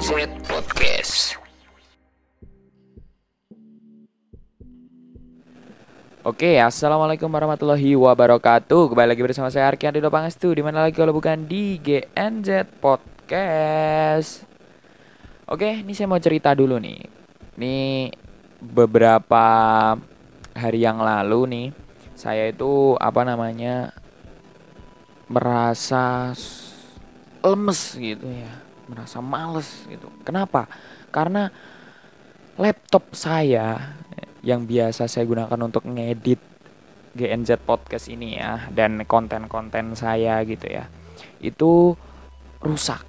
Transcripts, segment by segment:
GNZ Podcast. Oke, assalamualaikum warahmatullahi wabarakatuh. Kembali lagi bersama saya Arki Andi Pangestu. Di mana lagi kalau bukan di GNZ Podcast. Oke, ini saya mau cerita dulu nih. Ini beberapa hari yang lalu nih, saya itu apa namanya merasa lemes gitu ya merasa males gitu. Kenapa? Karena laptop saya yang biasa saya gunakan untuk ngedit GNZ podcast ini ya dan konten-konten saya gitu ya itu rusak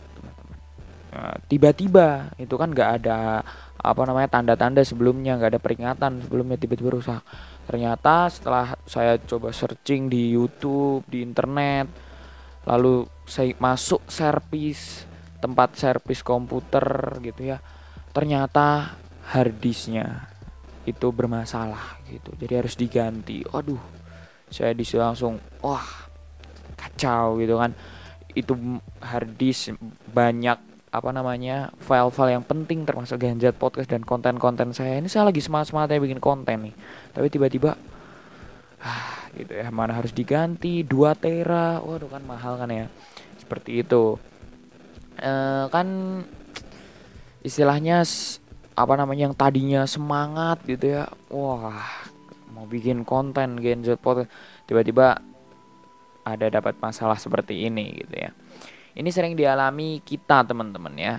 nah, tiba-tiba itu kan nggak ada apa namanya tanda-tanda sebelumnya nggak ada peringatan sebelumnya tiba-tiba rusak. Ternyata setelah saya coba searching di YouTube di internet lalu saya masuk servis tempat servis komputer gitu ya ternyata harddisknya itu bermasalah gitu. Jadi harus diganti. Aduh saya di situ langsung wah kacau gitu kan. Itu harddisk banyak apa namanya file-file yang penting termasuk Genjat podcast dan konten-konten saya. Ini saya lagi semangat-semangatnya bikin konten nih. Tapi tiba-tiba ah gitu ya mana harus diganti? 2 tera waduh kan mahal kan ya. Seperti itu e, kan istilahnya apa namanya yang tadinya semangat gitu ya wah mau bikin konten Genjot podcast tiba-tiba ada dapat masalah seperti ini gitu ya. Ini sering dialami kita teman-teman ya.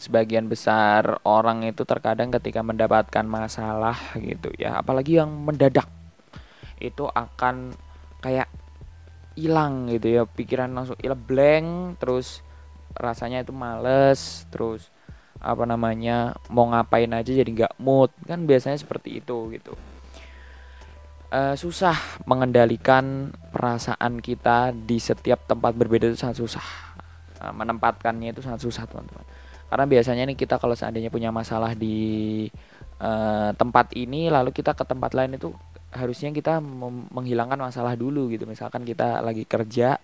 Sebagian besar orang itu terkadang ketika mendapatkan masalah gitu ya apalagi yang mendadak itu akan kayak hilang gitu ya pikiran langsung hilang blank terus rasanya itu males terus apa namanya mau ngapain aja jadi nggak mood. Kan biasanya seperti itu gitu. Uh, susah mengendalikan perasaan kita di setiap tempat berbeda itu sangat susah. Uh, menempatkannya itu sangat susah teman-teman. Karena biasanya nih kita kalau seandainya punya masalah di uh, tempat ini lalu kita ke tempat lain itu harusnya kita menghilangkan masalah dulu gitu. Misalkan kita lagi kerja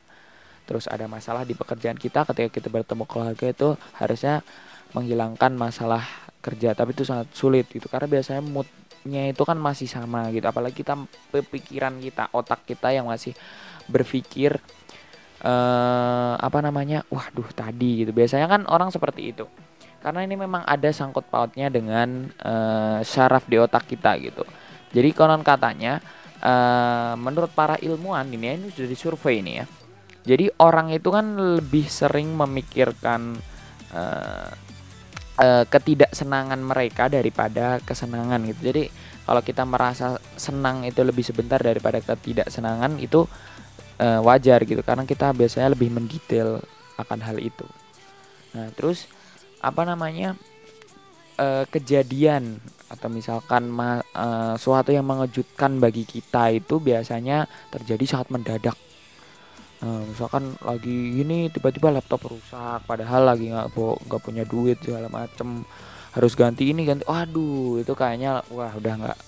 terus ada masalah di pekerjaan kita ketika kita bertemu keluarga itu harusnya menghilangkan masalah kerja tapi itu sangat sulit gitu. Karena biasanya moodnya itu kan masih sama gitu. Apalagi kita pikiran kita otak kita yang masih berpikir uh, apa namanya waduh tadi gitu. Biasanya kan orang seperti itu. Karena ini memang ada sangkut pautnya dengan uh, syaraf di otak kita gitu. Jadi konon katanya uh, menurut para ilmuwan ini ini sudah disurvei ini ya. Jadi orang itu kan lebih sering memikirkan uh, uh, ketidaksenangan mereka daripada kesenangan gitu. Jadi kalau kita merasa senang itu lebih sebentar daripada ketidaksenangan itu uh, wajar gitu karena kita biasanya lebih mendetail akan hal itu. Nah, terus apa namanya? uh, kejadian atau misalkan uh, suatu yang mengejutkan bagi kita itu biasanya terjadi saat mendadak. Nah, misalkan lagi ini tiba-tiba laptop rusak, padahal lagi nggak nggak punya duit segala macem, harus ganti ini ganti, waduh itu kayaknya wah udah nggak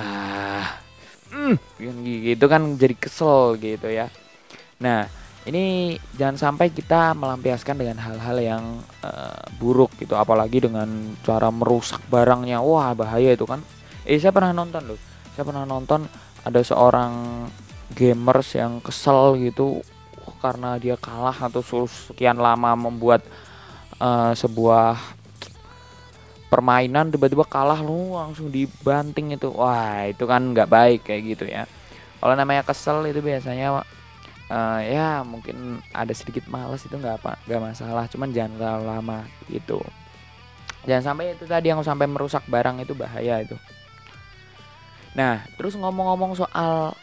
ah, mm, gitu kan jadi kesel gitu ya. Nah ini jangan sampai kita melampiaskan dengan hal-hal yang uh, buruk gitu apalagi dengan cara merusak barangnya. Wah bahaya itu kan. Eh saya pernah nonton loh saya pernah nonton ada seorang gamers yang kesel gitu karena dia kalah atau sekian lama membuat uh, sebuah permainan tiba-tiba kalah lu langsung dibanting itu. Wah itu kan nggak baik kayak gitu ya. Kalau namanya kesel itu biasanya uh, ya mungkin ada sedikit males itu nggak apa nggak masalah. Cuman jangan terlalu lama gitu. Jangan sampai itu tadi yang sampai merusak barang itu bahaya itu. Nah terus ngomong-ngomong soal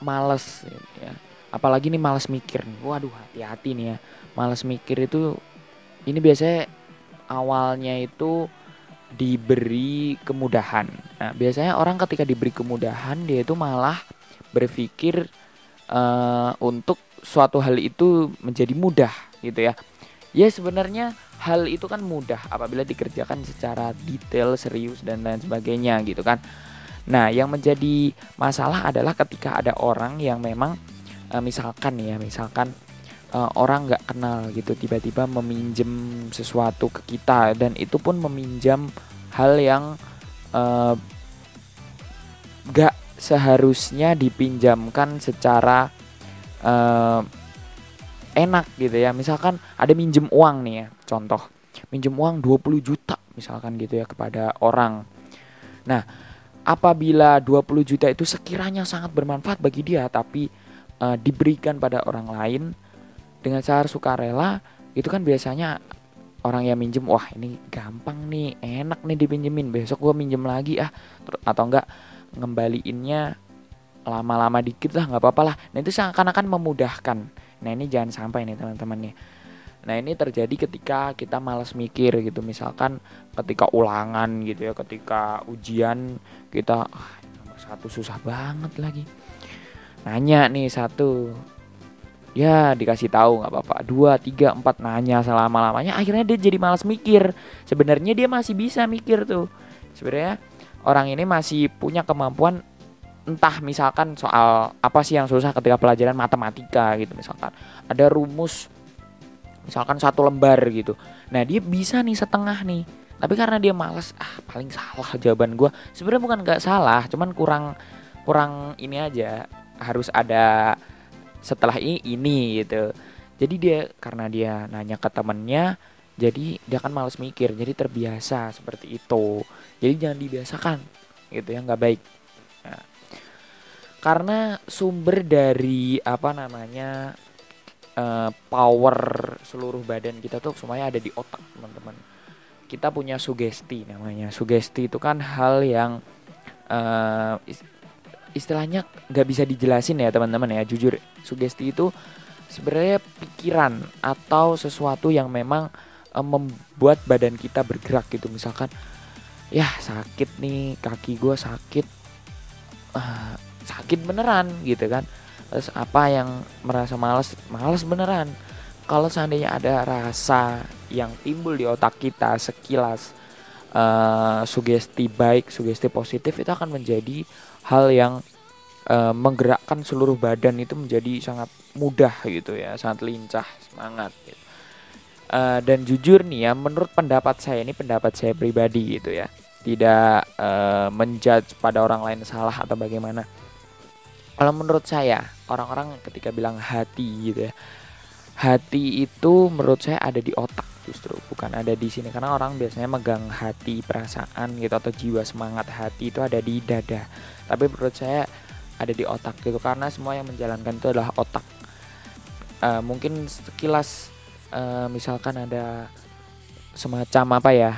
males ya apalagi nih males mikir nih waduh hati-hati nih ya males mikir itu ini biasanya awalnya itu diberi kemudahan nah biasanya orang ketika diberi kemudahan dia itu malah berpikir uh, untuk suatu hal itu menjadi mudah gitu ya. Ya sebenarnya hal itu kan mudah apabila dikerjakan secara detail, serius dan lain sebagainya gitu kan. Nah, yang menjadi masalah adalah ketika ada orang yang memang uh, misalkan ya, misalkan uh, orang nggak kenal gitu tiba-tiba meminjam sesuatu ke kita dan itu pun meminjam hal yang uh, gak seharusnya dipinjamkan secara uh, enak gitu ya. Misalkan ada minjem uang nih ya contoh minjem uang 20 juta misalkan gitu ya kepada orang. Nah apabila 20 juta itu sekiranya sangat bermanfaat bagi dia tapi uh, diberikan pada orang lain dengan cara sukarela itu kan biasanya orang yang minjem wah ini gampang nih enak nih dipinjemin besok gue minjem lagi ah. Atau enggak ngembaliinnya lama-lama dikit lah nggak apa-apa lah. Nah itu seakan-akan memudahkan. Nah ini jangan sampai nih teman-teman ya nah ini terjadi ketika kita malas mikir gitu. Misalkan ketika ulangan gitu ya ketika ujian kita ah, nomor satu susah banget lagi. Nanya nih satu ya dikasih tahu nggak apa-apa. Dua tiga empat nanya selama lamanya akhirnya dia jadi malas mikir. Sebenarnya dia masih bisa mikir tuh. Sebenarnya orang ini masih punya kemampuan entah misalkan soal apa sih yang susah ketika pelajaran matematika gitu misalkan. Ada rumus misalkan satu lembar gitu. Nah dia bisa nih setengah nih. Tapi karena dia malas ah paling salah jawaban gue sebenarnya bukan nggak salah cuman kurang kurang ini aja. Harus ada setelah ini ini gitu. Jadi dia karena dia nanya ke temennya jadi dia akan males mikir jadi terbiasa seperti itu. Jadi jangan dibiasakan gitu ya nggak baik. Nah, karena sumber dari apa namanya uh, power seluruh badan kita tuh semuanya ada di otak teman-teman. Kita punya sugesti namanya. Sugesti itu kan hal yang uh, istilahnya nggak bisa dijelasin ya teman-teman ya. Jujur sugesti itu sebenarnya pikiran atau sesuatu yang memang uh, membuat badan kita bergerak gitu. Misalkan ya sakit nih kaki gue sakit uh, sakit beneran gitu kan terus apa yang merasa males males beneran kalau seandainya ada rasa yang timbul di otak kita sekilas uh, sugesti baik sugesti positif itu akan menjadi hal yang uh, menggerakkan seluruh badan itu menjadi sangat mudah gitu ya, sangat lincah, semangat gitu. Uh, dan jujur nih ya, menurut pendapat saya ini pendapat saya pribadi gitu ya, tidak uh, menjudge pada orang lain salah atau bagaimana. Kalau menurut saya, orang-orang ketika bilang hati gitu ya, hati itu menurut saya ada di otak justru bukan ada di sini. Karena orang biasanya megang hati perasaan gitu atau jiwa semangat hati itu ada di dada. Tapi menurut saya ada di otak gitu karena semua yang menjalankan itu adalah otak. Uh, mungkin sekilas uh, misalkan ada semacam apa ya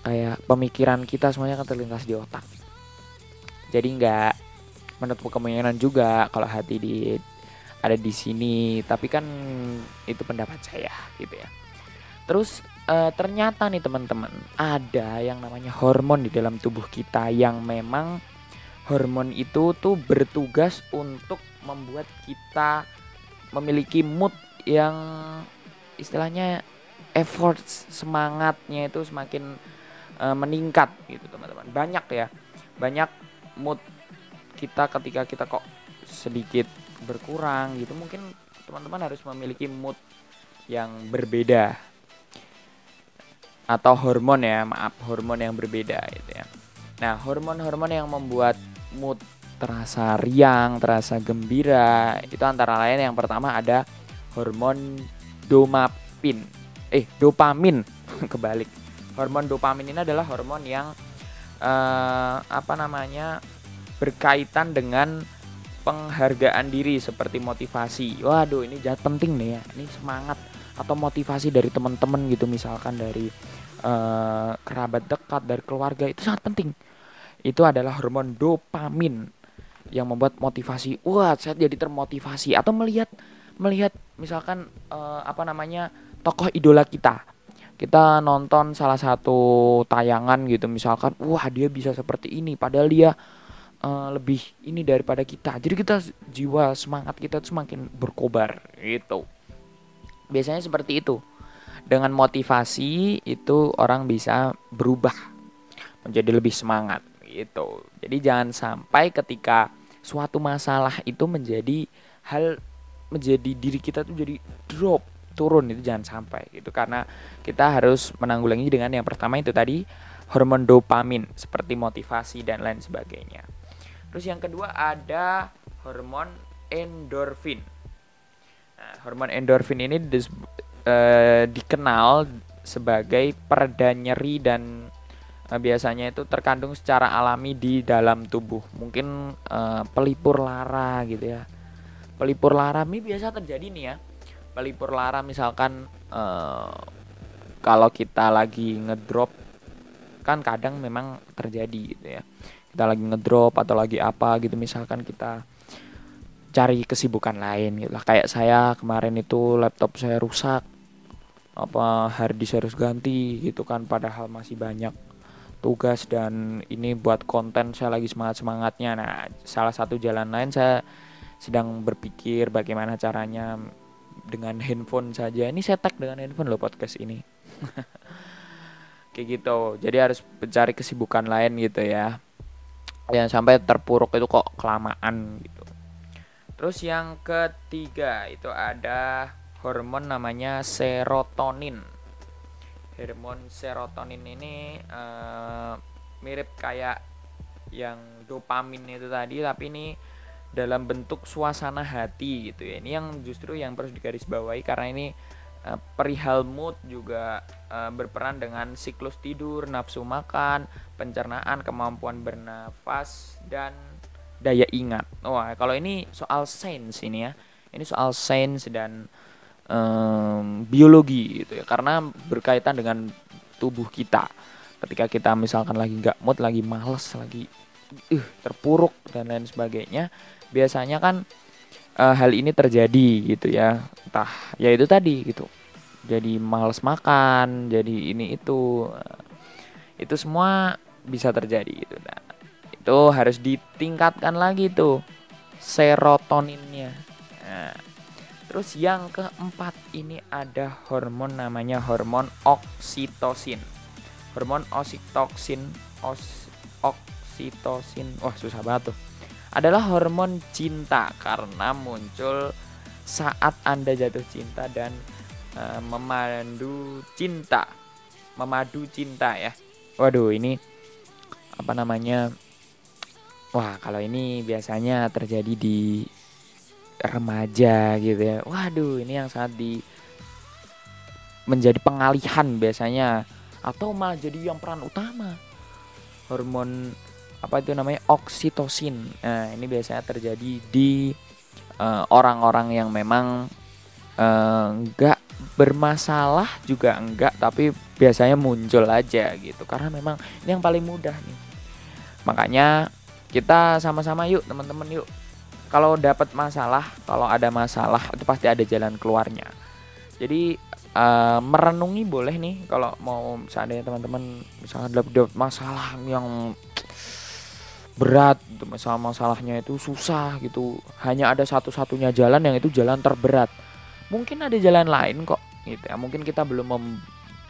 kayak pemikiran kita semuanya kan terlintas di otak. Jadi nggak menutup kemungkinan juga kalau hati di ada di sini. Tapi kan itu pendapat saya gitu ya. Terus uh, ternyata nih teman-teman ada yang namanya hormon di dalam tubuh kita yang memang hormon itu tuh bertugas untuk membuat kita memiliki mood yang istilahnya effort semangatnya itu semakin uh, meningkat gitu teman-teman. Banyak ya banyak mood kita ketika kita kok sedikit berkurang gitu mungkin teman-teman harus memiliki mood yang berbeda atau hormon ya maaf hormon yang berbeda gitu ya nah hormon-hormon yang membuat mood terasa riang, terasa gembira. Itu antara lain yang pertama ada hormon domapin. Eh, dopamin. Kebalik. Hormon dopamin ini adalah hormon yang uh, apa namanya? Berkaitan dengan penghargaan diri seperti motivasi. Waduh, ini jahat penting nih ya. Ini semangat atau motivasi dari teman-teman gitu misalkan dari uh, kerabat dekat, dari keluarga itu sangat penting. Itu adalah hormon dopamin yang membuat motivasi. Wah saya jadi termotivasi. Atau melihat melihat misalkan uh, apa namanya tokoh idola kita. Kita nonton salah satu tayangan gitu misalkan wah dia bisa seperti ini. Padahal dia uh, lebih ini daripada kita jadi kita jiwa semangat kita tuh semakin berkobar gitu biasanya seperti itu dengan motivasi itu orang bisa berubah menjadi lebih semangat gitu. Jadi jangan sampai ketika suatu masalah itu menjadi hal menjadi diri kita tuh jadi drop turun itu jangan sampai gitu karena kita harus menanggulangi dengan yang pertama itu tadi hormon dopamin seperti motivasi dan lain sebagainya. Terus yang kedua ada hormon endorfin. Nah, hormon endorfin ini dis, uh, dikenal sebagai pereda nyeri dan uh, biasanya itu terkandung secara alami di dalam tubuh. Mungkin uh, pelipur lara gitu ya. Pelipur lara ini biasa terjadi nih ya. Pelipur lara misalkan kalau kita lagi ngedrop kan kadang memang terjadi gitu ya. Kita lagi ngedrop atau lagi apa gitu misalkan kita cari kesibukan lain gitu lah. Kayak saya kemarin itu laptop saya rusak apa harddisk harus ganti gitu kan padahal masih banyak tugas dan ini buat konten saya lagi semangat semangatnya nah salah satu jalan lain saya sedang berpikir bagaimana caranya dengan handphone saja. Ini saya tag dengan handphone loh podcast ini. Kayak gitu. Jadi harus mencari kesibukan lain gitu ya yang sampai terpuruk itu kok kelamaan gitu terus yang ketiga itu ada hormon namanya serotonin. Hormon serotonin ini uh, mirip kayak yang dopamin itu tadi tapi ini dalam bentuk suasana hati gitu ya. Ini yang justru yang perlu digarisbawahi karena ini perihal mood juga uh, berperan dengan siklus tidur, nafsu makan, pencernaan, kemampuan bernafas dan daya ingat. Wah, kalau ini soal sains ini ya. Ini soal sains dan um, biologi gitu ya karena berkaitan dengan tubuh kita ketika kita misalkan lagi nggak mood lagi males lagi uh, terpuruk dan lain sebagainya biasanya kan uh, hal ini terjadi gitu ya. Entah ya itu tadi gitu. Jadi males makan jadi ini itu. Itu semua bisa terjadi gitu. Nah itu harus ditingkatkan lagi tuh serotoninnya. Nah, Terus yang keempat ini ada hormon namanya hormon oksitosin. Hormon oksitosin, os, oksitosin, wah susah banget tuh. Adalah hormon cinta karena muncul saat Anda jatuh cinta dan uh, memandu cinta. Memadu cinta ya. Waduh, ini apa namanya? Wah, kalau ini biasanya terjadi di remaja gitu ya. Waduh, ini yang sangat di menjadi pengalihan biasanya atau malah jadi yang peran utama. Hormon apa itu namanya oksitosin. Nah, ini biasanya terjadi di eh, orang-orang uh, yang memang enggak uh, bermasalah juga enggak tapi biasanya muncul aja gitu karena memang ini yang paling mudah nih. Makanya kita sama-sama yuk teman-teman yuk kalau dapat masalah, kalau ada masalah itu pasti ada jalan keluarnya. Jadi uh, merenungi boleh nih kalau mau seandainya teman-teman misalnya dapat masalah yang berat masalah masalahnya itu susah gitu. Hanya ada satu-satunya jalan yang itu jalan terberat. Mungkin ada jalan lain kok gitu ya. Mungkin kita belum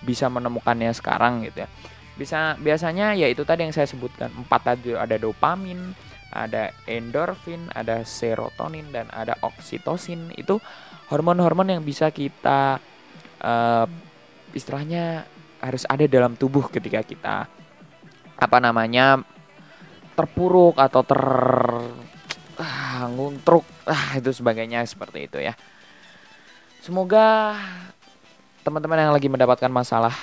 bisa menemukannya sekarang gitu ya. Bisa biasanya ya itu tadi yang saya sebutkan empat tadi ada dopamin, ada endorfin, ada serotonin dan ada oksitosin. Itu hormon-hormon yang bisa kita uh, istilahnya harus ada dalam tubuh ketika kita apa namanya terpuruk atau ter ah, nguntruk ah itu sebagainya seperti itu ya. Semoga teman-teman yang lagi mendapatkan masalah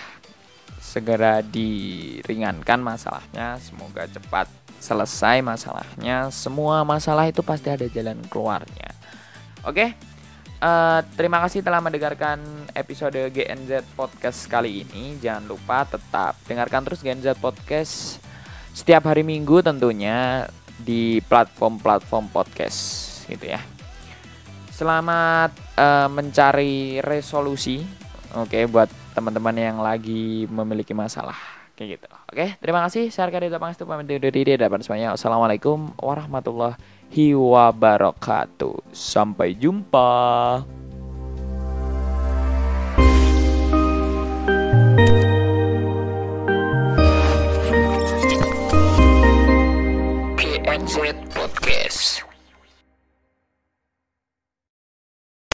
segera diringankan masalahnya, semoga cepat selesai masalahnya. Semua masalah itu pasti ada jalan keluarnya. Oke. Uh, terima kasih telah mendengarkan episode GNZ Podcast kali ini. Jangan lupa tetap dengarkan terus GNZ Podcast setiap hari Minggu tentunya di platform-platform podcast gitu ya. Selamat uh, mencari resolusi. Oke, okay, buat teman-teman yang lagi memiliki masalah kayak gitu oke terima kasih saya Arkadi Pangestu pamit undur diri dan semuanya assalamualaikum warahmatullahi wabarakatuh sampai jumpa KNZ Podcast